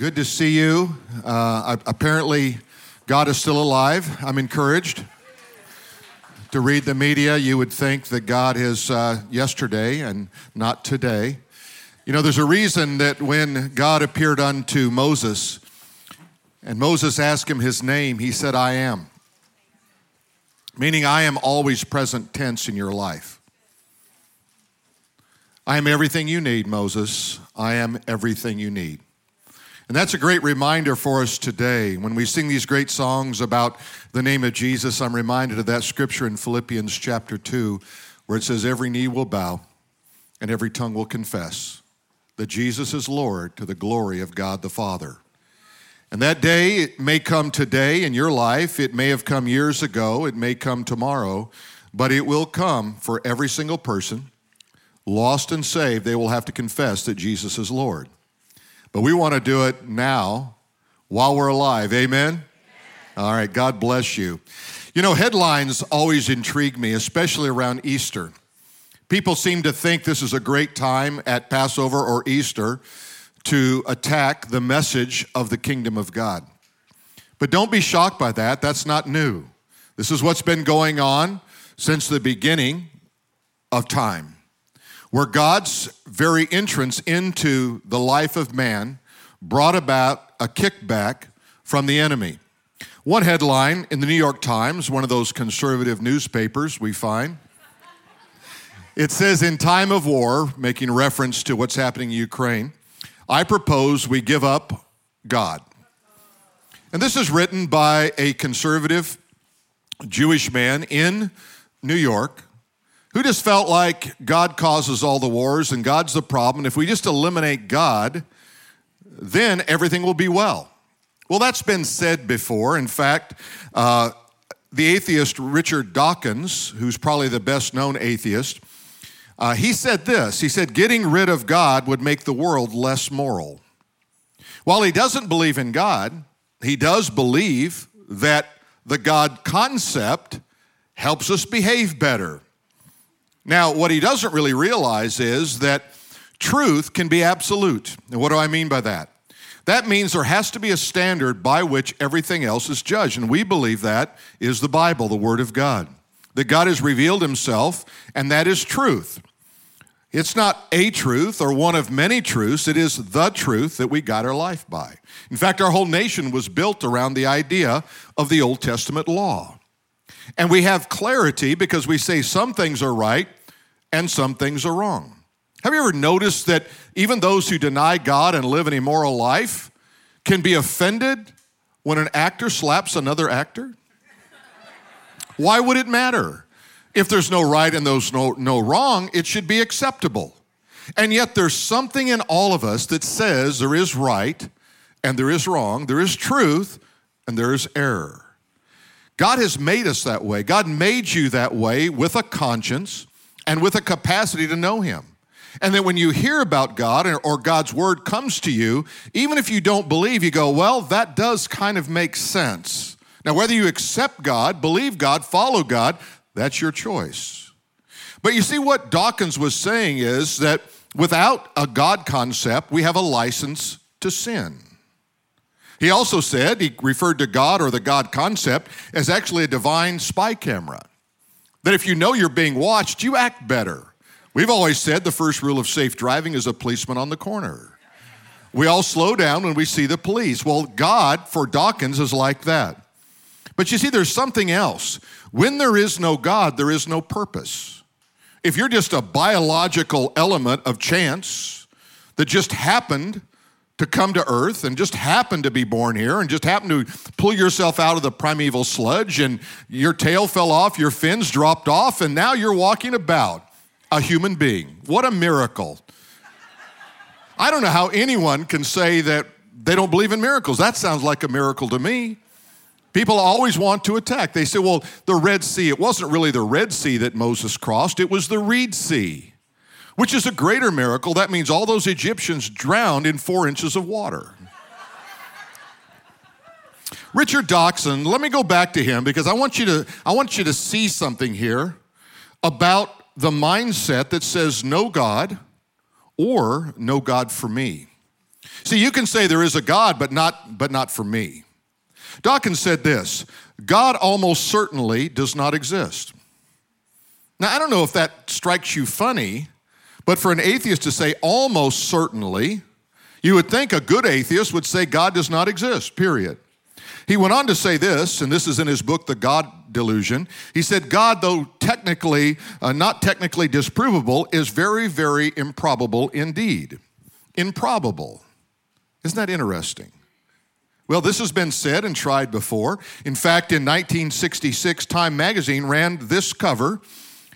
Good to see you. Uh, apparently, God is still alive. I'm encouraged. To read the media, you would think that God is uh, yesterday and not today. You know, there's a reason that when God appeared unto Moses and Moses asked him his name, he said, I am. Meaning, I am always present tense in your life. I am everything you need, Moses. I am everything you need. And that's a great reminder for us today. When we sing these great songs about the name of Jesus, I'm reminded of that scripture in Philippians chapter 2, where it says, Every knee will bow and every tongue will confess that Jesus is Lord to the glory of God the Father. And that day, it may come today in your life, it may have come years ago, it may come tomorrow, but it will come for every single person lost and saved, they will have to confess that Jesus is Lord. But we want to do it now while we're alive. Amen? All right, God bless you. You know, headlines always intrigue me, especially around Easter. People seem to think this is a great time at Passover or Easter to attack the message of the kingdom of God. But don't be shocked by that. That's not new. This is what's been going on since the beginning of time where God's very entrance into the life of man brought about a kickback from the enemy. One headline in the New York Times, one of those conservative newspapers we find, it says, In time of war, making reference to what's happening in Ukraine, I propose we give up God. And this is written by a conservative Jewish man in New York who just felt like God causes all the wars and God's the problem. If we just eliminate God, then everything will be well. Well, that's been said before. In fact, uh, the atheist Richard Dawkins, who's probably the best known atheist, uh, he said this He said, Getting rid of God would make the world less moral. While he doesn't believe in God, he does believe that the God concept helps us behave better. Now, what he doesn't really realize is that truth can be absolute. And what do I mean by that? That means there has to be a standard by which everything else is judged. And we believe that is the Bible, the Word of God. That God has revealed Himself, and that is truth. It's not a truth or one of many truths, it is the truth that we got our life by. In fact, our whole nation was built around the idea of the Old Testament law. And we have clarity because we say some things are right and some things are wrong. Have you ever noticed that even those who deny God and live an immoral life can be offended when an actor slaps another actor? Why would it matter? If there's no right and there's no, no wrong, it should be acceptable. And yet there's something in all of us that says there is right and there is wrong, there is truth and there is error. God has made us that way. God made you that way with a conscience and with a capacity to know Him. And then when you hear about God or God's word comes to you, even if you don't believe, you go, well, that does kind of make sense. Now, whether you accept God, believe God, follow God, that's your choice. But you see, what Dawkins was saying is that without a God concept, we have a license to sin. He also said, he referred to God or the God concept as actually a divine spy camera. That if you know you're being watched, you act better. We've always said the first rule of safe driving is a policeman on the corner. We all slow down when we see the police. Well, God, for Dawkins, is like that. But you see, there's something else. When there is no God, there is no purpose. If you're just a biological element of chance that just happened to come to earth and just happen to be born here and just happen to pull yourself out of the primeval sludge and your tail fell off, your fins dropped off, and now you're walking about a human being. What a miracle. I don't know how anyone can say that they don't believe in miracles. That sounds like a miracle to me. People always want to attack. They say, well, the Red Sea, it wasn't really the Red Sea that Moses crossed, it was the Reed Sea which is a greater miracle. That means all those Egyptians drowned in four inches of water. Richard Dawkins, let me go back to him because I want you to, I want you to see something here about the mindset that says no God or no God for me. See, you can say there is a God, but not, but not for me. Dawkins said this God almost certainly does not exist. Now, I don't know if that strikes you funny, but for an atheist to say almost certainly, you would think a good atheist would say God does not exist, period. He went on to say this, and this is in his book, The God Delusion. He said, God, though technically, uh, not technically disprovable, is very, very improbable indeed. Improbable. Isn't that interesting? Well, this has been said and tried before. In fact, in 1966, Time magazine ran this cover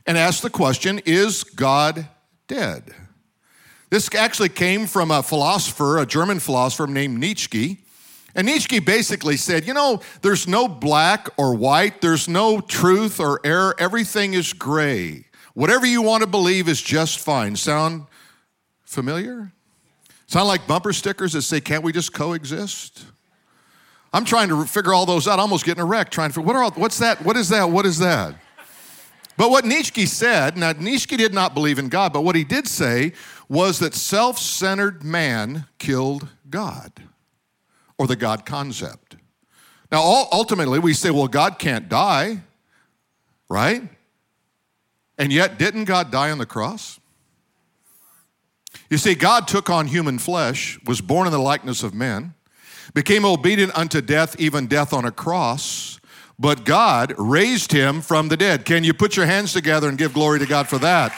and asked the question Is God dead? This actually came from a philosopher, a German philosopher named Nietzsche. And Nietzsche basically said, you know, there's no black or white, there's no truth or error, everything is gray. Whatever you want to believe is just fine. Sound familiar? Sound like bumper stickers that say, can't we just coexist? I'm trying to figure all those out, almost getting a wreck, trying to figure, what are all, what's that? What is that? What is that? But what Nietzsche said, now Nietzsche did not believe in God, but what he did say was that self centered man killed God or the God concept. Now, ultimately, we say, well, God can't die, right? And yet, didn't God die on the cross? You see, God took on human flesh, was born in the likeness of men, became obedient unto death, even death on a cross, but God raised him from the dead. Can you put your hands together and give glory to God for that?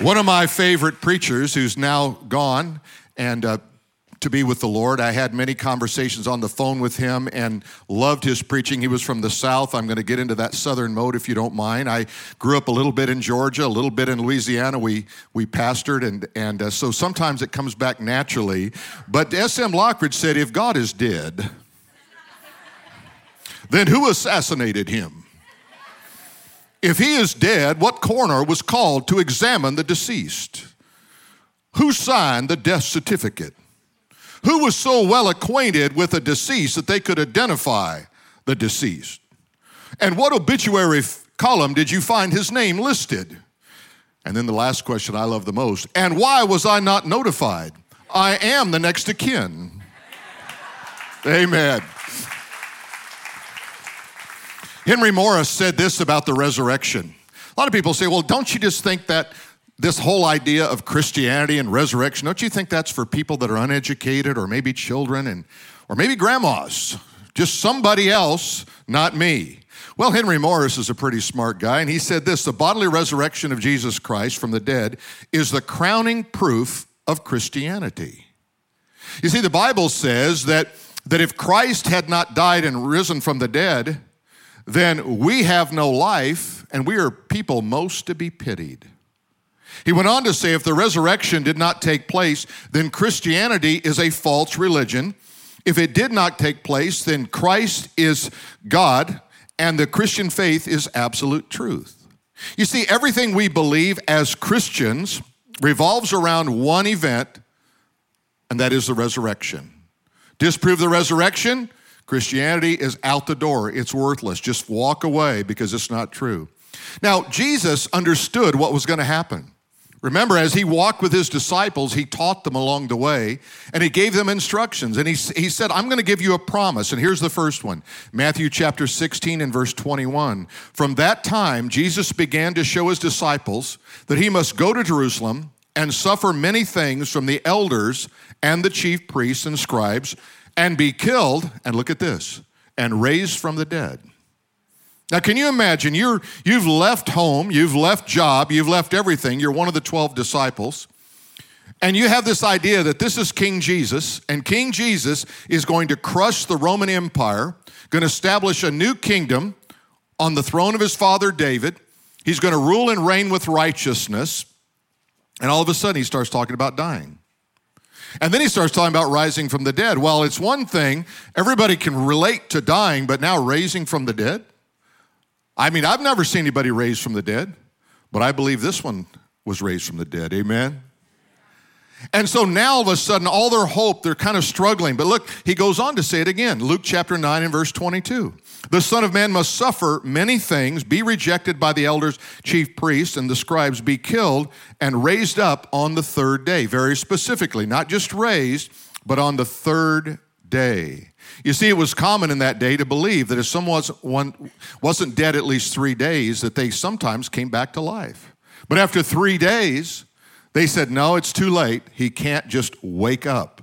One of my favorite preachers, who's now gone and uh, to be with the Lord, I had many conversations on the phone with him and loved his preaching. He was from the South. I'm going to get into that Southern mode if you don't mind. I grew up a little bit in Georgia, a little bit in Louisiana. We, we pastored, and, and uh, so sometimes it comes back naturally. But S.M. Lockridge said, if God is dead, then who assassinated him? If he is dead, what coroner was called to examine the deceased? Who signed the death certificate? Who was so well acquainted with the deceased that they could identify the deceased? And what obituary column did you find his name listed? And then the last question I love the most and why was I not notified? I am the next of kin. Amen. Henry Morris said this about the resurrection. A lot of people say, well, don't you just think that this whole idea of Christianity and resurrection, don't you think that's for people that are uneducated or maybe children and or maybe grandmas? Just somebody else, not me. Well, Henry Morris is a pretty smart guy, and he said this the bodily resurrection of Jesus Christ from the dead is the crowning proof of Christianity. You see, the Bible says that, that if Christ had not died and risen from the dead, then we have no life, and we are people most to be pitied. He went on to say if the resurrection did not take place, then Christianity is a false religion. If it did not take place, then Christ is God, and the Christian faith is absolute truth. You see, everything we believe as Christians revolves around one event, and that is the resurrection. Disprove the resurrection, Christianity is out the door. It's worthless. Just walk away because it's not true. Now, Jesus understood what was going to happen. Remember, as he walked with his disciples, he taught them along the way and he gave them instructions. And he, he said, I'm going to give you a promise. And here's the first one Matthew chapter 16 and verse 21. From that time, Jesus began to show his disciples that he must go to Jerusalem and suffer many things from the elders and the chief priests and scribes and be killed, and look at this, and raised from the dead. Now, can you imagine? You're, you've left home, you've left job, you've left everything. You're one of the 12 disciples. And you have this idea that this is King Jesus, and King Jesus is going to crush the Roman Empire, going to establish a new kingdom on the throne of his father David. He's going to rule and reign with righteousness. And all of a sudden, he starts talking about dying. And then he starts talking about rising from the dead. Well, it's one thing, everybody can relate to dying, but now raising from the dead? I mean, I've never seen anybody raised from the dead, but I believe this one was raised from the dead. Amen? And so now all of a sudden, all their hope, they're kind of struggling. But look, he goes on to say it again Luke chapter 9 and verse 22. The Son of Man must suffer many things, be rejected by the elders, chief priests, and the scribes, be killed, and raised up on the third day. Very specifically, not just raised, but on the third day. You see, it was common in that day to believe that if someone wasn't dead at least three days, that they sometimes came back to life. But after three days, they said, no, it's too late. He can't just wake up.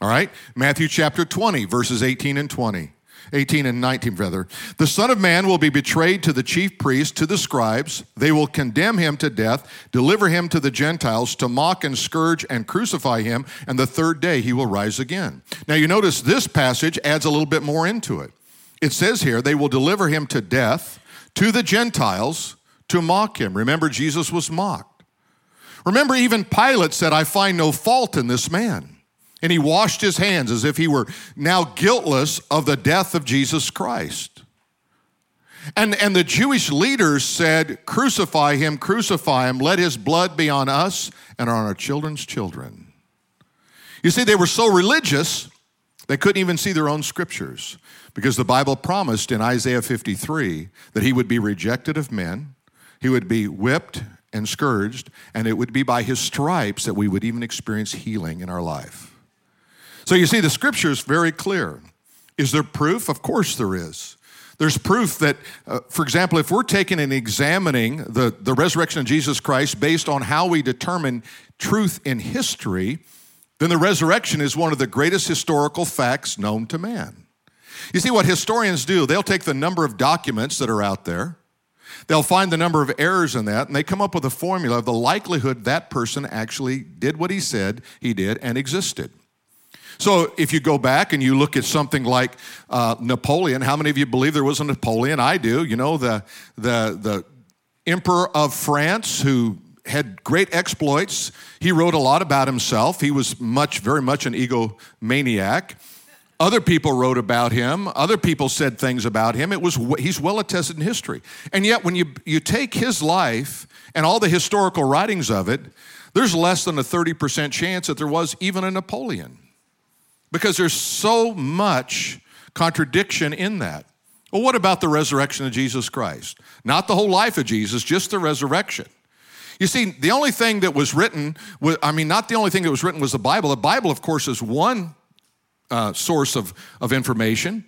All right? Matthew chapter 20, verses 18 and 20. 18 and 19, rather. The Son of Man will be betrayed to the chief priests, to the scribes. They will condemn him to death, deliver him to the Gentiles, to mock and scourge and crucify him, and the third day he will rise again. Now, you notice this passage adds a little bit more into it. It says here, they will deliver him to death, to the Gentiles, to mock him. Remember, Jesus was mocked. Remember, even Pilate said, I find no fault in this man. And he washed his hands as if he were now guiltless of the death of Jesus Christ. And, and the Jewish leaders said, Crucify him, crucify him, let his blood be on us and on our children's children. You see, they were so religious, they couldn't even see their own scriptures because the Bible promised in Isaiah 53 that he would be rejected of men, he would be whipped and scourged, and it would be by his stripes that we would even experience healing in our life. So you see, the scripture is very clear. Is there proof? Of course there is. There's proof that, uh, for example, if we're taking and examining the, the resurrection of Jesus Christ based on how we determine truth in history, then the resurrection is one of the greatest historical facts known to man. You see, what historians do, they'll take the number of documents that are out there, They'll find the number of errors in that, and they come up with a formula of the likelihood that person actually did what he said he did and existed. So if you go back and you look at something like uh, Napoleon, how many of you believe there was a Napoleon? I do. You know, the, the, the emperor of France who had great exploits. He wrote a lot about himself. He was much, very much an egomaniac. Other people wrote about him. Other people said things about him. It was he's well attested in history. And yet, when you you take his life and all the historical writings of it, there's less than a 30% chance that there was even a Napoleon, because there's so much contradiction in that. Well, what about the resurrection of Jesus Christ? Not the whole life of Jesus, just the resurrection. You see, the only thing that was written, I mean, not the only thing that was written was the Bible. The Bible, of course, is one uh, source of, of information.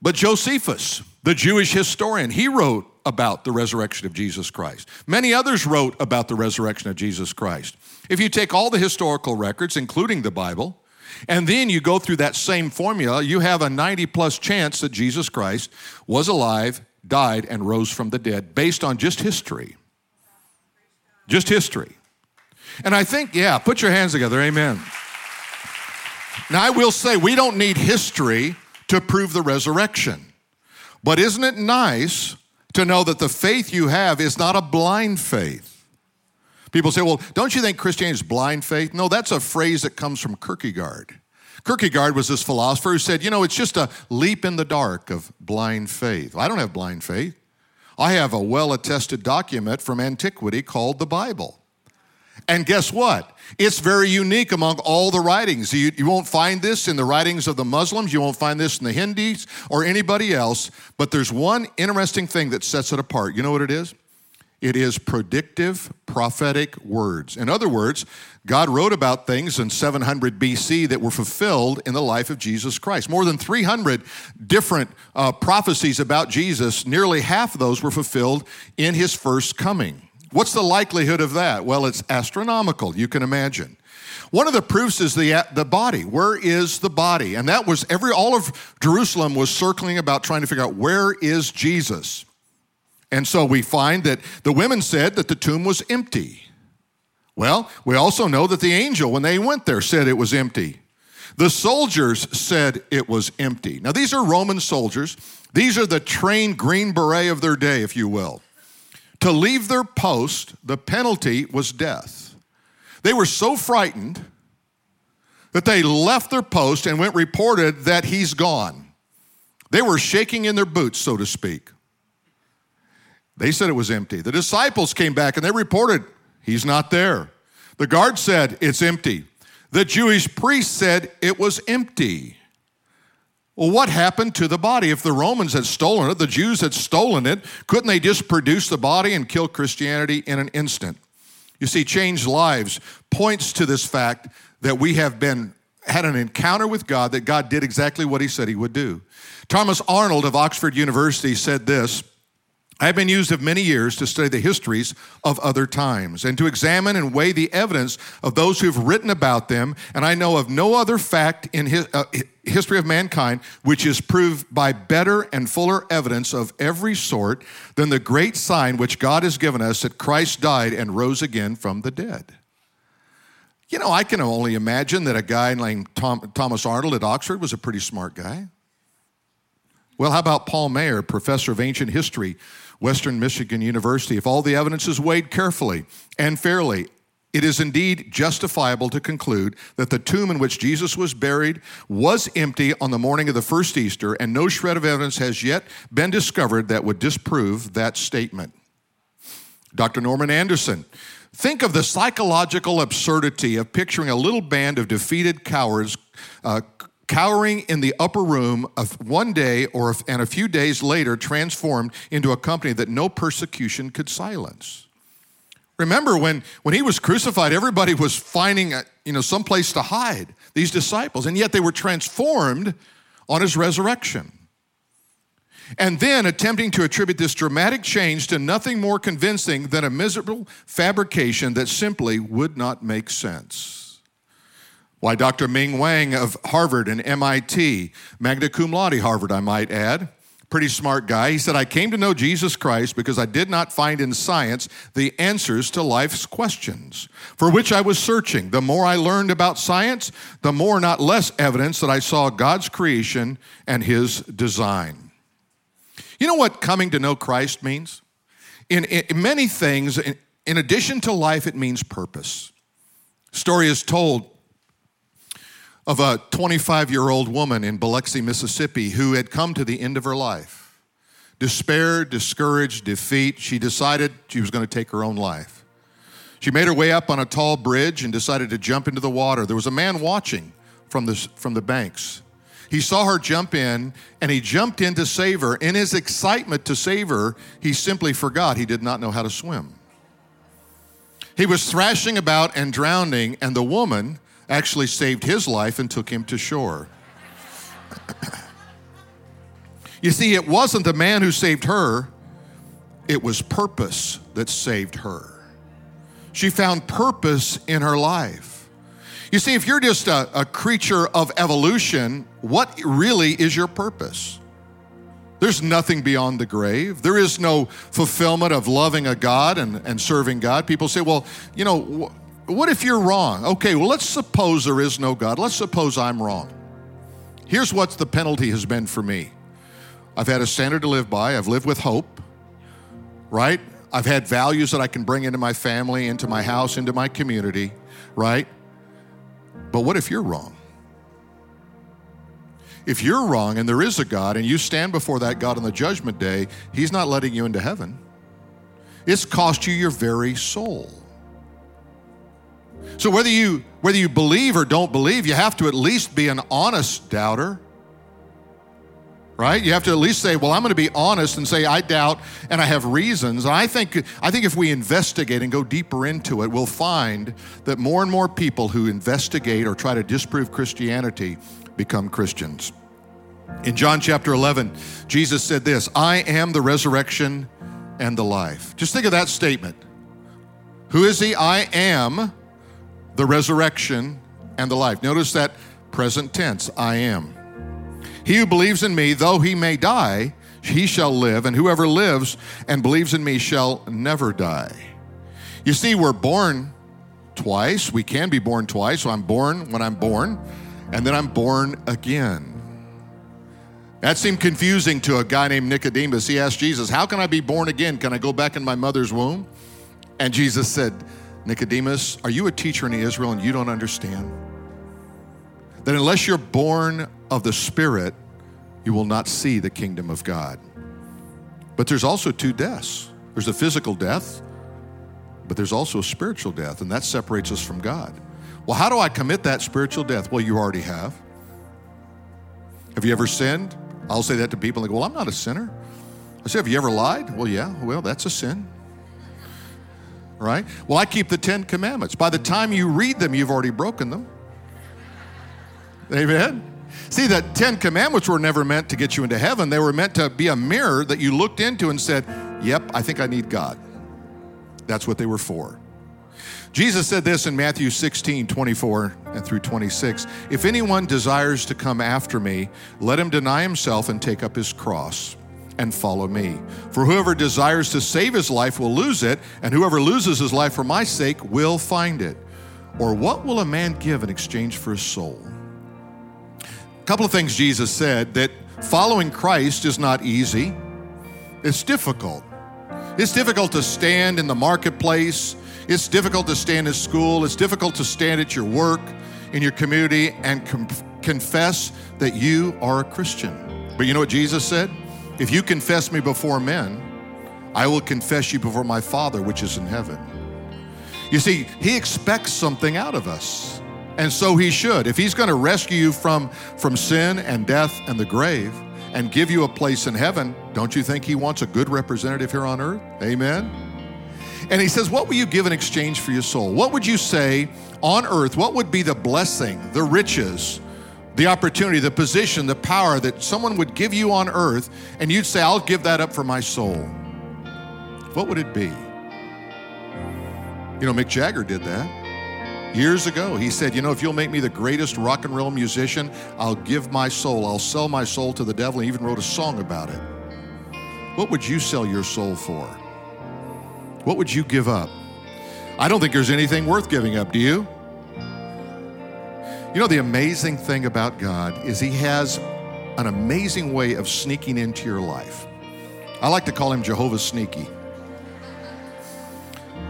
But Josephus, the Jewish historian, he wrote about the resurrection of Jesus Christ. Many others wrote about the resurrection of Jesus Christ. If you take all the historical records, including the Bible, and then you go through that same formula, you have a 90 plus chance that Jesus Christ was alive, died, and rose from the dead based on just history. Just history. And I think, yeah, put your hands together, amen. Now, I will say, we don't need history to prove the resurrection. But isn't it nice to know that the faith you have is not a blind faith? People say, well, don't you think Christianity is blind faith? No, that's a phrase that comes from Kierkegaard. Kierkegaard was this philosopher who said, you know, it's just a leap in the dark of blind faith. I don't have blind faith. I have a well attested document from antiquity called the Bible. And guess what? It's very unique among all the writings. You, you, won't find this in the writings of the Muslims, you won't find this in the Hindus or anybody else, but there's one interesting thing that sets it apart. You know what it is? It is predictive prophetic words. In other words, God wrote about things in 700 BC that were fulfilled in the life of Jesus Christ. More than 300 different uh, prophecies about Jesus, nearly half of those were fulfilled in his first coming. What's the likelihood of that? Well, it's astronomical, you can imagine. One of the proofs is the, the body. Where is the body? And that was every, all of Jerusalem was circling about trying to figure out where is Jesus? And so we find that the women said that the tomb was empty. Well, we also know that the angel, when they went there, said it was empty. The soldiers said it was empty. Now, these are Roman soldiers. These are the trained Green Beret of their day, if you will. To leave their post, the penalty was death. They were so frightened that they left their post and went reported that he's gone. They were shaking in their boots, so to speak. They said it was empty. The disciples came back and they reported he's not there. The guard said, It's empty. The Jewish priest said it was empty. Well, what happened to the body? If the Romans had stolen it, the Jews had stolen it, couldn't they just produce the body and kill Christianity in an instant? You see, changed lives points to this fact that we have been had an encounter with God that God did exactly what he said he would do. Thomas Arnold of Oxford University said this I have been used of many years to study the histories of other times and to examine and weigh the evidence of those who've written about them. And I know of no other fact in his, uh, history of mankind which is proved by better and fuller evidence of every sort than the great sign which God has given us that Christ died and rose again from the dead. You know, I can only imagine that a guy named Tom, Thomas Arnold at Oxford was a pretty smart guy. Well, how about Paul Maier, professor of ancient history, Western Michigan University? If all the evidence is weighed carefully and fairly, it is indeed justifiable to conclude that the tomb in which Jesus was buried was empty on the morning of the first Easter, and no shred of evidence has yet been discovered that would disprove that statement. Dr. Norman Anderson, think of the psychological absurdity of picturing a little band of defeated cowards uh, cowering in the upper room of one day or and a few days later transformed into a company that no persecution could silence. Remember when, when he was crucified, everybody was finding a, you know, some place to hide, these disciples, and yet they were transformed on his resurrection. And then attempting to attribute this dramatic change to nothing more convincing than a miserable fabrication that simply would not make sense. Why, Dr. Ming Wang of Harvard and MIT, magna cum laude Harvard, I might add, pretty smart guy. He said, I came to know Jesus Christ because I did not find in science the answers to life's questions, for which I was searching. The more I learned about science, the more, not less, evidence that I saw God's creation and His design. You know what coming to know Christ means? In, in many things, in, in addition to life, it means purpose. Story is told of a 25 year old woman in Biloxi, Mississippi, who had come to the end of her life. Despair, discouraged, defeat, she decided she was going to take her own life. She made her way up on a tall bridge and decided to jump into the water. There was a man watching from the, from the banks. He saw her jump in and he jumped in to save her. In his excitement to save her, he simply forgot he did not know how to swim. He was thrashing about and drowning, and the woman, actually saved his life and took him to shore. you see, it wasn't the man who saved her, it was purpose that saved her. She found purpose in her life. You see, if you're just a, a creature of evolution, what really is your purpose? There's nothing beyond the grave. There is no fulfillment of loving a God and, and serving God. People say, well, you know, what if you're wrong? Okay, well, let's suppose there is no God. Let's suppose I'm wrong. Here's what the penalty has been for me I've had a standard to live by, I've lived with hope, right? I've had values that I can bring into my family, into my house, into my community, right? But what if you're wrong? If you're wrong and there is a God and you stand before that God on the judgment day, He's not letting you into heaven. It's cost you your very soul. So whether you whether you believe or don't believe, you have to at least be an honest doubter. Right? You have to at least say, "Well, I'm going to be honest and say I doubt and I have reasons." And I think I think if we investigate and go deeper into it, we'll find that more and more people who investigate or try to disprove Christianity become Christians. In John chapter 11, Jesus said this, "I am the resurrection and the life." Just think of that statement. Who is he? I am the resurrection, and the life. Notice that present tense I am. He who believes in me, though he may die, he shall live, and whoever lives and believes in me shall never die. You see, we're born twice. We can be born twice. So I'm born when I'm born, and then I'm born again. That seemed confusing to a guy named Nicodemus. He asked Jesus, How can I be born again? Can I go back in my mother's womb? And Jesus said, Nicodemus, are you a teacher in Israel and you don't understand? That unless you're born of the Spirit, you will not see the kingdom of God. But there's also two deaths there's a physical death, but there's also a spiritual death, and that separates us from God. Well, how do I commit that spiritual death? Well, you already have. Have you ever sinned? I'll say that to people and they go, Well, I'm not a sinner. I say, Have you ever lied? Well, yeah, well, that's a sin. Right? Well, I keep the Ten Commandments. By the time you read them, you've already broken them. Amen? See, the Ten Commandments were never meant to get you into heaven. They were meant to be a mirror that you looked into and said, Yep, I think I need God. That's what they were for. Jesus said this in Matthew 16, 24 and through 26. If anyone desires to come after me, let him deny himself and take up his cross and follow me. For whoever desires to save his life will lose it, and whoever loses his life for my sake will find it. Or what will a man give in exchange for his soul? A couple of things Jesus said that following Christ is not easy, it's difficult. It's difficult to stand in the marketplace. It's difficult to stand in school. It's difficult to stand at your work, in your community, and com- confess that you are a Christian. But you know what Jesus said? If you confess me before men, I will confess you before my Father which is in heaven. You see, He expects something out of us. And so He should. If He's going to rescue you from, from sin and death and the grave, and give you a place in heaven, don't you think He wants a good representative here on earth? Amen. And He says, What will you give in exchange for your soul? What would you say on earth? What would be the blessing, the riches, the opportunity, the position, the power that someone would give you on earth, and you'd say, I'll give that up for my soul? What would it be? You know, Mick Jagger did that years ago. He said, You know, if you'll make me the greatest rock and roll musician, I'll give my soul. I'll sell my soul to the devil. He even wrote a song about it. What would you sell your soul for? What would you give up? I don't think there's anything worth giving up, do you? You know, the amazing thing about God is He has an amazing way of sneaking into your life. I like to call Him Jehovah Sneaky.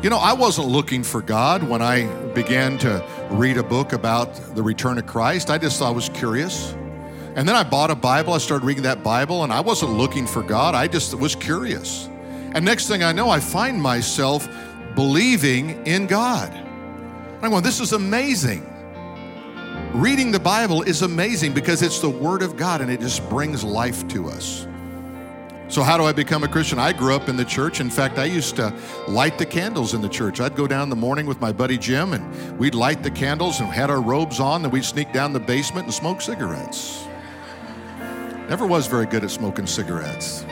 You know, I wasn't looking for God when I began to read a book about the return of Christ. I just thought I was curious. And then I bought a Bible. I started reading that Bible, and I wasn't looking for God. I just was curious. And next thing I know, I find myself believing in God. I'm going, this is amazing. Reading the Bible is amazing because it's the Word of God and it just brings life to us. So, how do I become a Christian? I grew up in the church. In fact, I used to light the candles in the church. I'd go down in the morning with my buddy Jim, and we'd light the candles and had our robes on, and we'd sneak down the basement and smoke cigarettes. Never was very good at smoking cigarettes.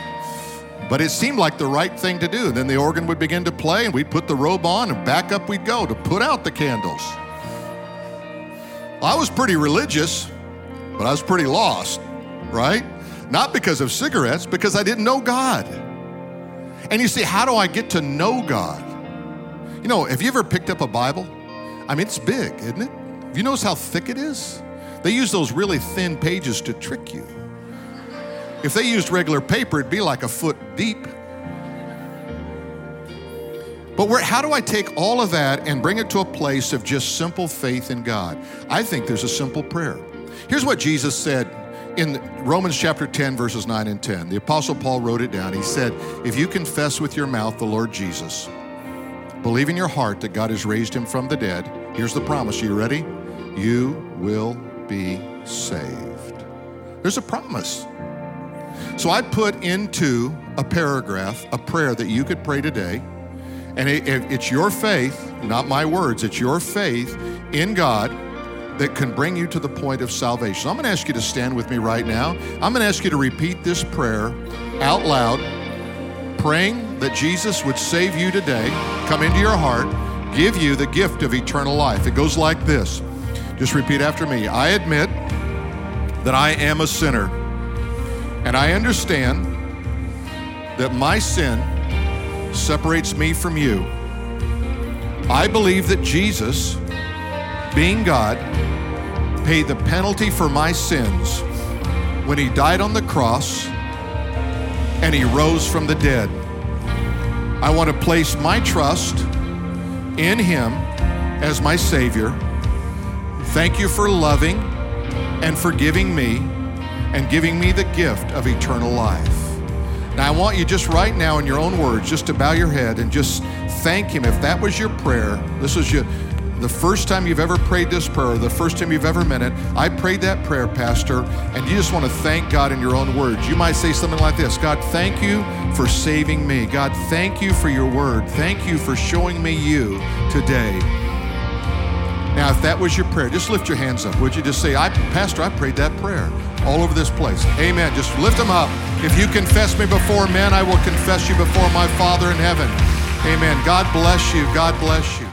But it seemed like the right thing to do. Then the organ would begin to play, and we'd put the robe on, and back up we'd go to put out the candles. I was pretty religious, but I was pretty lost, right? Not because of cigarettes, because I didn't know God. And you see, how do I get to know God? You know, have you ever picked up a Bible? I mean, it's big, isn't it? Have you noticed how thick it is? They use those really thin pages to trick you. If they used regular paper, it'd be like a foot deep. But where, how do I take all of that and bring it to a place of just simple faith in God? I think there's a simple prayer. Here's what Jesus said in Romans chapter 10, verses 9 and 10, the Apostle Paul wrote it down. He said, If you confess with your mouth the Lord Jesus, believe in your heart that God has raised him from the dead, here's the promise. Are you ready? You will be saved. There's a promise. So I put into a paragraph a prayer that you could pray today. And it's your faith, not my words, it's your faith in God that can bring you to the point of salvation. I'm going to ask you to stand with me right now. I'm going to ask you to repeat this prayer out loud, praying that Jesus would save you today, come into your heart, give you the gift of eternal life. It goes like this. Just repeat after me. I admit that I am a sinner, and I understand that my sin separates me from you. I believe that Jesus, being God, paid the penalty for my sins when he died on the cross and he rose from the dead. I want to place my trust in him as my Savior. Thank you for loving and forgiving me and giving me the gift of eternal life. Now, I want you just right now, in your own words, just to bow your head and just thank Him. If that was your prayer, this was your, the first time you've ever prayed this prayer, the first time you've ever meant it, I prayed that prayer, Pastor, and you just want to thank God in your own words. You might say something like this God, thank you for saving me. God, thank you for your word. Thank you for showing me you today. Now, if that was your prayer, just lift your hands up. Would you just say, I, Pastor, I prayed that prayer all over this place. Amen. Just lift them up. If you confess me before men, I will confess you before my Father in heaven. Amen. God bless you. God bless you.